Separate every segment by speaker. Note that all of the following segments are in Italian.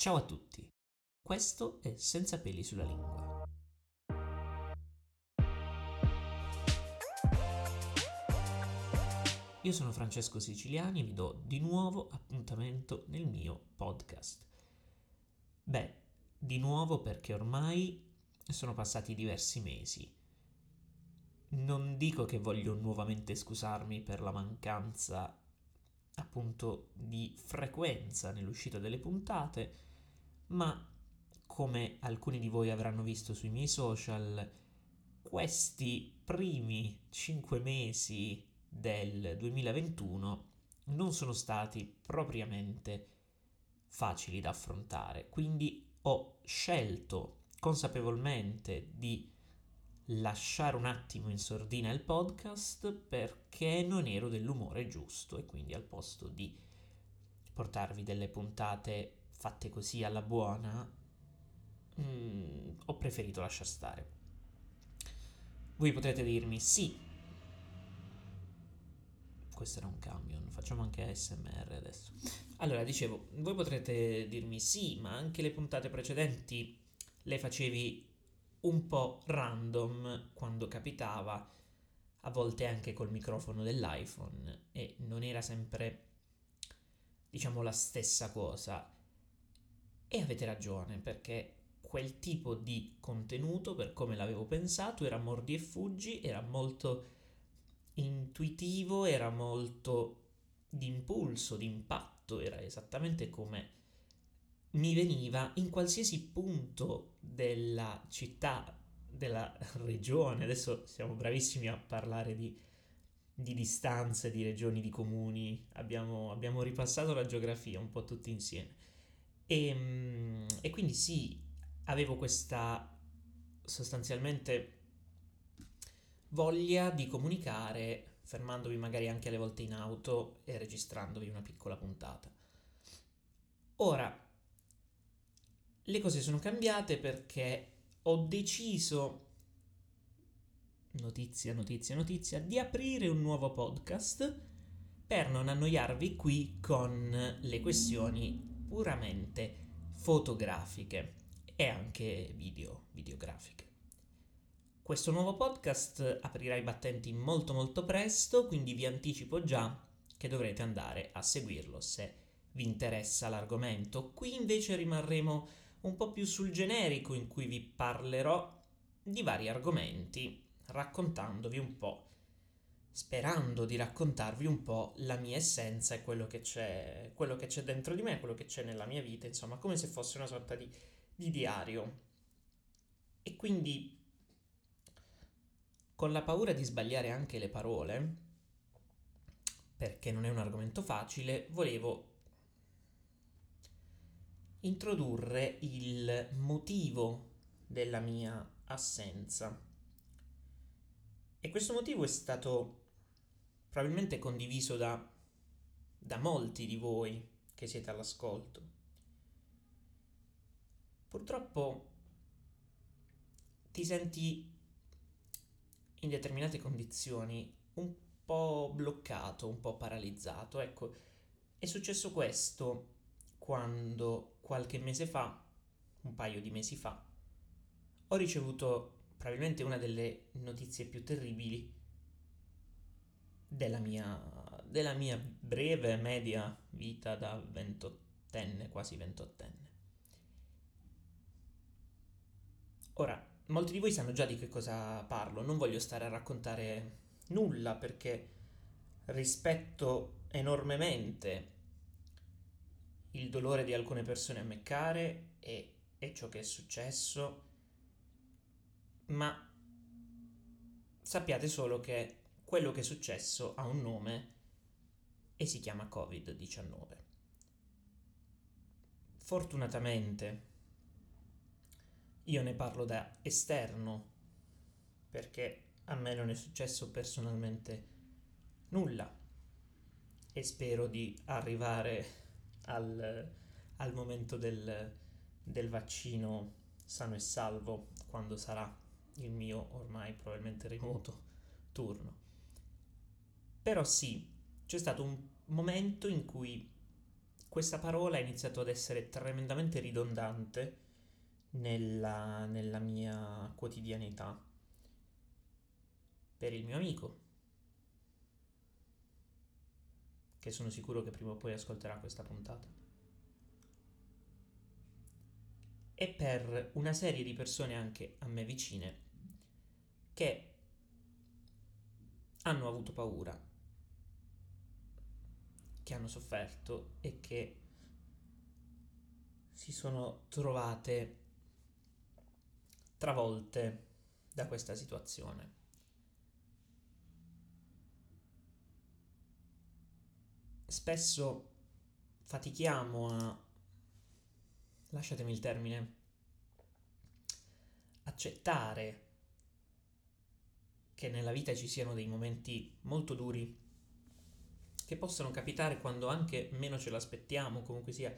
Speaker 1: Ciao a tutti, questo è Senza peli sulla lingua. Io sono Francesco Siciliani e vi do di nuovo appuntamento nel mio podcast. Beh, di nuovo perché ormai sono passati diversi mesi. Non dico che voglio nuovamente scusarmi per la mancanza appunto di frequenza nell'uscita delle puntate, ma come alcuni di voi avranno visto sui miei social, questi primi 5 mesi del 2021 non sono stati propriamente facili da affrontare, quindi ho scelto consapevolmente di lasciare un attimo in sordina il podcast perché non ero dell'umore giusto e quindi al posto di portarvi delle puntate fatte così alla buona mh, mm, ho preferito lasciar stare. Voi potrete dirmi sì, questo era un camion, facciamo anche ASMR adesso. Allora, dicevo, voi potrete dirmi sì, ma anche le puntate precedenti le facevi un po' random quando capitava, a volte anche col microfono dell'iPhone e non era sempre, diciamo, la stessa cosa. E avete ragione, perché quel tipo di contenuto, per come l'avevo pensato, era mordi e fuggi, era molto intuitivo, era molto di impulso, di impatto, era esattamente come mi veniva in qualsiasi punto della città, della regione, adesso siamo bravissimi a parlare di, di distanze, di regioni, di comuni, abbiamo, abbiamo, ripassato la geografia un po' tutti insieme. E, ehm, e quindi sì, avevo questa sostanzialmente voglia di comunicare fermandovi magari anche alle volte in auto e registrandovi una piccola puntata. Ora, le cose sono cambiate perché ho deciso, notizia, notizia, notizia, di aprire un nuovo podcast per non annoiarvi qui con le questioni puramente fotografiche e anche video, videografiche. Questo nuovo podcast aprirà i battenti molto molto presto, quindi vi anticipo già che dovrete andare a seguirlo se vi interessa l'argomento. Qui invece rimarremo un po' più sul generico in cui vi parlerò di vari argomenti, raccontandovi un po', sperando di raccontarvi un po' la mia essenza e quello che c'è, quello che c'è dentro di me, quello che c'è nella mia vita, insomma, come se fosse una sorta di, di diario. E quindi, con la paura di sbagliare anche le parole, perché non è un argomento facile, volevo introdurre il motivo della mia assenza. E questo motivo è stato probabilmente condiviso da, da molti di voi che siete all'ascolto. Purtroppo ti senti in determinate condizioni un po' bloccato, un po' paralizzato. Ecco, è successo questo quando qualche mese fa, un paio di mesi fa, ho ricevuto probabilmente una delle notizie più terribili della mia, della mia breve media vita da ventottenne, quasi ventottenne. Ora, molti di voi sanno già di che cosa parlo, non voglio stare a raccontare nulla perché rispetto enormemente il dolore di alcune persone a me care e, e ciò che è successo, ma sappiate solo che quello che è successo ha un nome e si chiama Covid-19. Fortunatamente io ne parlo da esterno perché a me non è successo personalmente nulla e spero di arrivare al, al momento del, del vaccino sano e salvo quando sarà il mio ormai probabilmente remoto turno. Però sì, c'è stato un momento in cui questa parola ha iniziato ad essere tremendamente ridondante nella, nella mia quotidianità. Per il mio amico, che sono sicuro che prima o poi ascolterà questa puntata. E per una serie di persone anche a me vicine che hanno avuto paura, che hanno sofferto e che si sono trovate travolte da questa situazione. Spesso fatichiamo a, lasciatemi il termine, accettare che nella vita ci siano dei momenti molto duri che possono capitare quando anche meno ce l'aspettiamo, comunque sia,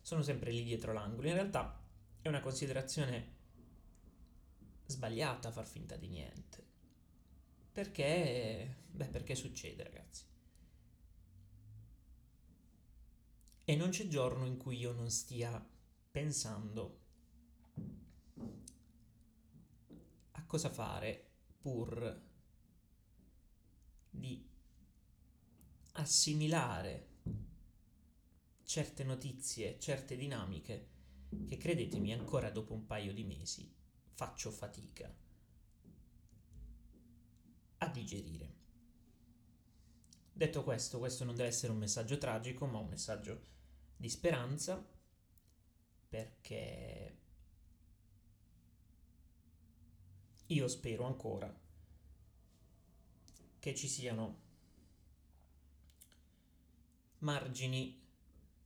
Speaker 1: sono sempre lì dietro l'angolo. In realtà è una considerazione sbagliata far finta di niente. Perché? Beh, perché succede, ragazzi. E non c'è giorno in cui io non stia pensando a cosa fare pur di assimilare certe notizie, certe dinamiche che credetemi ancora dopo un paio di mesi faccio fatica a digerire. Detto questo, questo non deve essere un messaggio tragico, ma un messaggio di speranza, perché io spero ancora che ci siano margini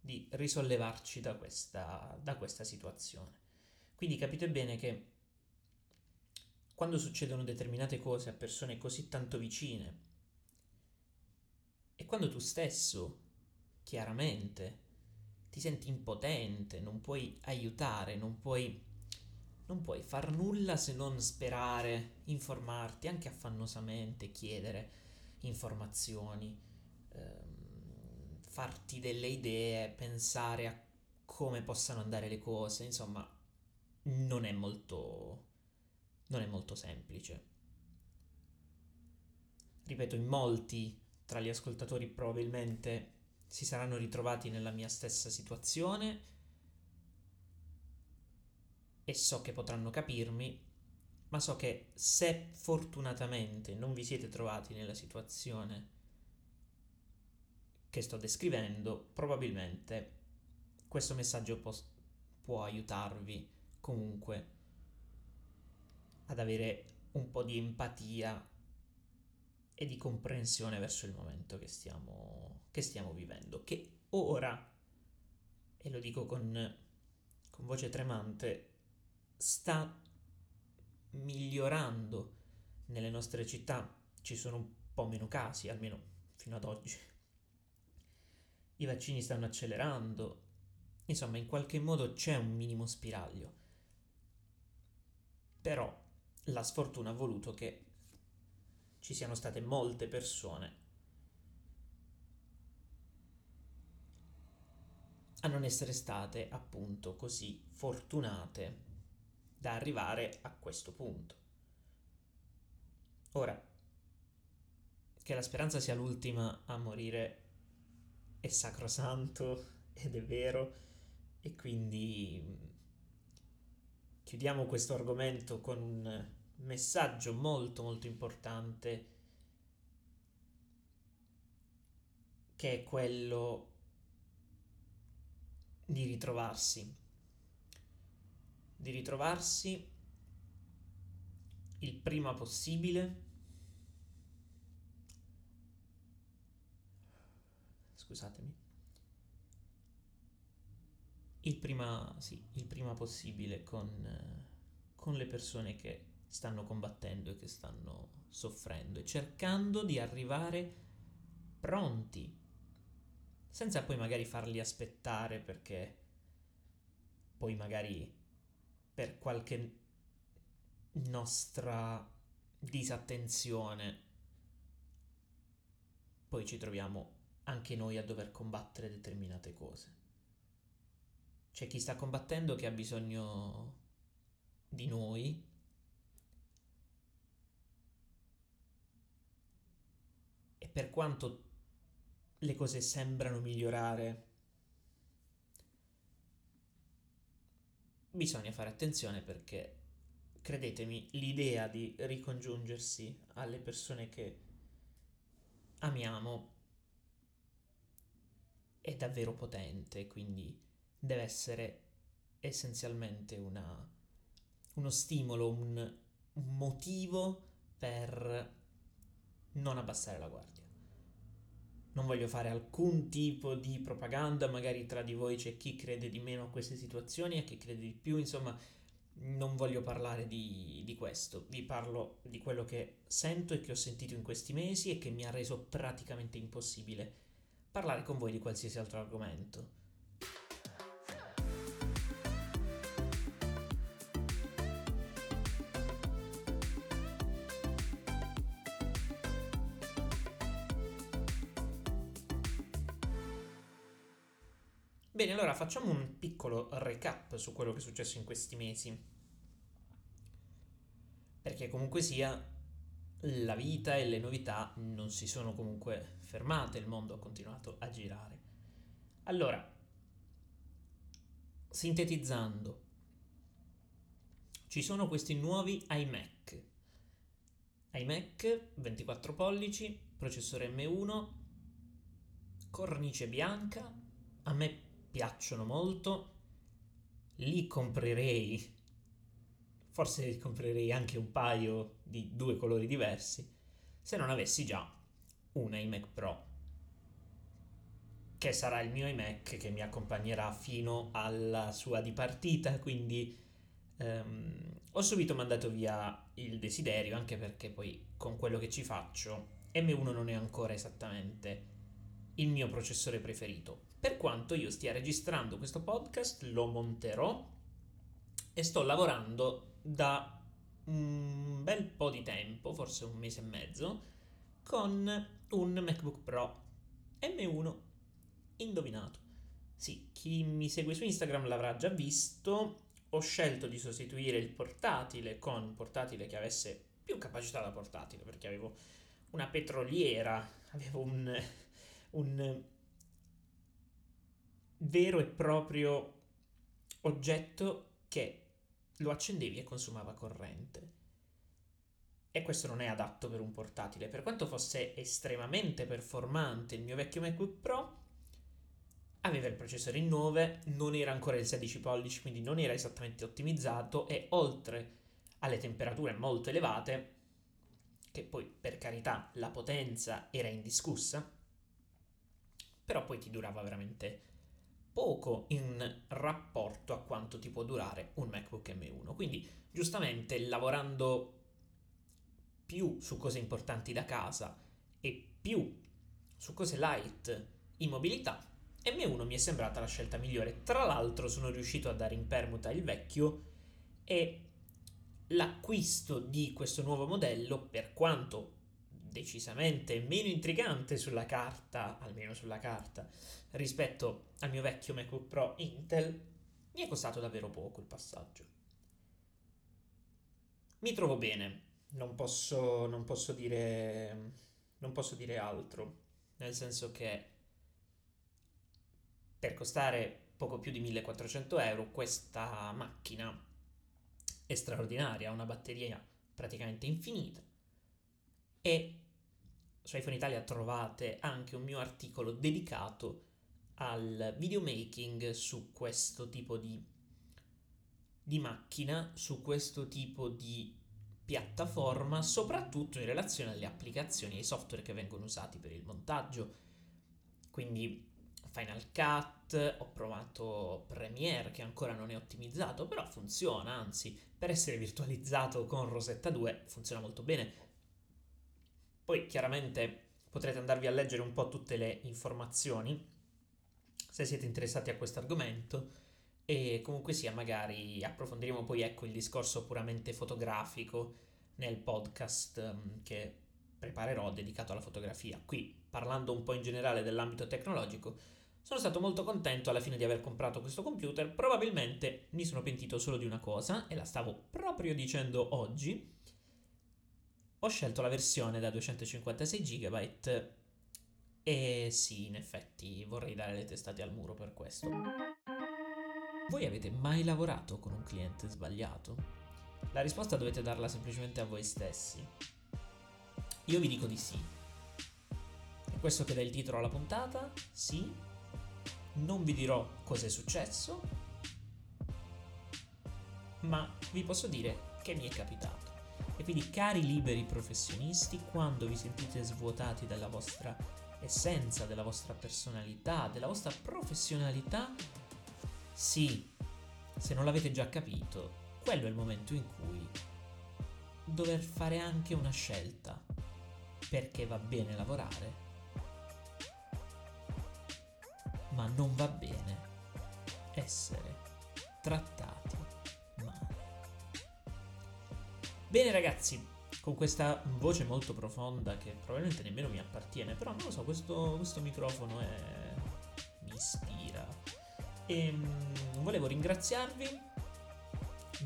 Speaker 1: di risollevarci da questa, da questa situazione. Quindi capite bene che quando succedono determinate cose a persone così tanto vicine e quando tu stesso, chiaramente, ti senti impotente, non puoi aiutare, non puoi non puoi far nulla se non sperare, informarti anche affannosamente, chiedere informazioni, ehm, farti delle idee, pensare a come possano andare le cose, insomma, non è molto non è molto semplice. Ripeto, in molti tra gli ascoltatori probabilmente si saranno ritrovati nella mia stessa situazione e so che potranno capirmi, ma so che se fortunatamente non vi siete trovati nella situazione che sto descrivendo, probabilmente questo messaggio può, può aiutarvi comunque ad avere un po' di empatia e di comprensione verso il momento che stiamo, che stiamo vivendo, che ora, e lo dico con, con voce tremante, sta migliorando nelle nostre città. Ci sono un po' meno casi, almeno fino ad oggi. I vaccini stanno accelerando. Insomma, in qualche modo c'è un minimo spiraglio. Però la sfortuna ha voluto che ci siano state molte persone a non essere state appunto così fortunate da arrivare a questo punto. Ora, che la speranza sia l'ultima a morire è sacrosanto ed è vero e quindi mm, chiudiamo questo argomento con un messaggio molto molto importante che è quello di ritrovarsi di ritrovarsi il prima possibile. Scusatemi. Il prima, sì, il prima possibile con, con le persone che stanno combattendo e che stanno soffrendo e cercando di arrivare pronti, senza poi magari farli aspettare perché poi magari per qualche nostra disattenzione poi ci troviamo anche noi a dover combattere determinate cose. c'è chi sta combattendo che ha bisogno di noi. E per quanto le cose sembrano migliorare, bisogna fare attenzione perché, credetemi, l'idea di ricongiungersi alle persone che amiamo è davvero potente, quindi deve essere essenzialmente una, uno stimolo, un, un motivo per non abbassare la guardia. Non voglio fare alcun tipo di propaganda, magari tra di voi c'è chi crede di meno a queste situazioni e chi crede di più, insomma, non voglio parlare di, di, questo, vi parlo di quello che sento e che ho sentito in questi mesi e che mi ha reso praticamente impossibile parlare con voi di qualsiasi altro argomento. Bene, allora facciamo un piccolo recap su quello che è successo in questi mesi. Perché comunque sia, la vita e le novità non si sono comunque fermate, il mondo ha continuato a girare. Allora, sintetizzando, ci sono questi nuovi iMac. iMac 24 pollici, processore M1, cornice bianca, a me piacciono molto, li comprerei, forse comprerei anche un paio di due colori diversi, se non avessi già un iMac Pro, che sarà il mio iMac che mi accompagnerà fino alla sua dipartita, quindi um, ho subito mandato via il desiderio, anche perché poi con quello che ci faccio M1 non è ancora esattamente il mio processore preferito. Per quanto io stia registrando questo podcast, lo monterò e sto lavorando da un bel po' di tempo, forse un mese e mezzo, con un MacBook Pro M1 indovinato. Sì, chi mi segue su Instagram l'avrà già visto. Ho scelto di sostituire il portatile con un portatile che avesse più capacità da portatile perché avevo una petroliera, avevo un, un vero e proprio oggetto che lo accendevi e consumava corrente. E questo non è adatto per un portatile. Per quanto fosse estremamente performante il mio vecchio MacBook Pro, aveva il processore in 9, non era ancora il 16 pollici, quindi non era esattamente ottimizzato e oltre alle temperature molto elevate, che poi per carità la potenza era indiscussa, però poi ti durava veramente poco in rapporto a quanto ti può durare un MacBook M1. Quindi, giustamente, lavorando più su cose importanti da casa e più su cose light in mobilità, M1 mi è sembrata la scelta migliore. Tra l'altro, sono riuscito a dare in permuta il vecchio e l'acquisto di questo nuovo modello, per quanto decisamente meno intrigante sulla carta, almeno sulla carta, rispetto al mio vecchio MacBook Pro Intel, mi è costato davvero poco il passaggio. Mi trovo bene, non posso, non posso, dire, non posso dire altro, nel senso che per costare poco più di 1400 euro questa macchina è straordinaria, ha una batteria praticamente infinita e su iPhone Italia trovate anche un mio articolo dedicato al videomaking su questo tipo di, di macchina, su questo tipo di piattaforma, soprattutto in relazione alle applicazioni e ai software che vengono usati per il montaggio. Quindi Final Cut, ho provato Premiere che ancora non è ottimizzato, però funziona, anzi, per essere virtualizzato con Rosetta 2 funziona molto bene. Poi chiaramente potrete andarvi a leggere un po' tutte le informazioni se siete interessati a questo argomento e comunque sia magari approfondiremo poi ecco il discorso puramente fotografico nel podcast um, che preparerò dedicato alla fotografia. Qui parlando un po' in generale dell'ambito tecnologico, Sono stato molto contento alla fine di aver comprato questo computer, probabilmente mi sono pentito solo di una cosa, e la stavo proprio dicendo oggi. Ho scelto la versione da 256 GB e sì, in effetti vorrei dare le testate al muro per questo. Voi avete mai lavorato con un cliente sbagliato? La risposta dovete darla semplicemente a voi stessi. Io vi dico di sì. È questo che dà il titolo alla puntata? Sì. Non vi dirò cosa è successo, ma vi posso dire che mi è capitato. E quindi, cari liberi professionisti, quando vi sentite svuotati dalla vostra essenza, della vostra personalità, della vostra professionalità, sì, se non l'avete già capito, quello è il momento in cui dover fare anche una scelta. Perché va bene lavorare, ma non va bene essere trattati Bene ragazzi, con questa voce molto profonda che probabilmente nemmeno mi appartiene, però non lo so, questo, questo microfono è... mi ispira. E um, volevo ringraziarvi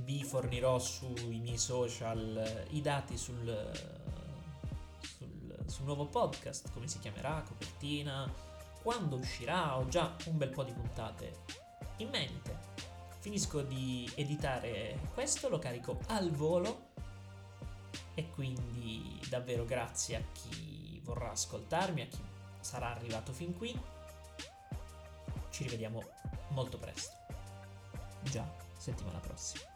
Speaker 1: vi fornirò sui miei social i dati sul, sul, sul, nuovo podcast, come si chiamerà, copertina, quando uscirà, ho già un bel po' di puntate in mente. Finisco di editare questo, lo carico al volo e quindi davvero grazie a chi vorrà ascoltarmi, a chi sarà arrivato fin qui. Ci rivediamo molto presto. Già, settimana prossima.